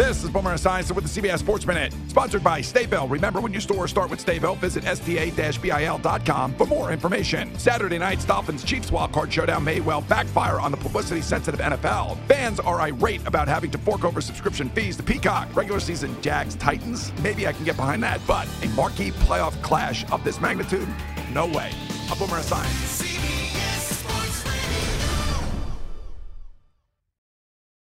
This is Boomer Esiason with the CBS Sports Minute, sponsored by STA-BIL. Remember, when your stores start with STA-BIL, visit sta-bil.com for more information. Saturday night's Dolphins Chiefs wildcard showdown may well backfire on the publicity-sensitive NFL. Fans are irate about having to fork over subscription fees to Peacock. Regular season Jags Titans, maybe I can get behind that, but a marquee playoff clash of this magnitude, no way. I'm Boomer Esiason.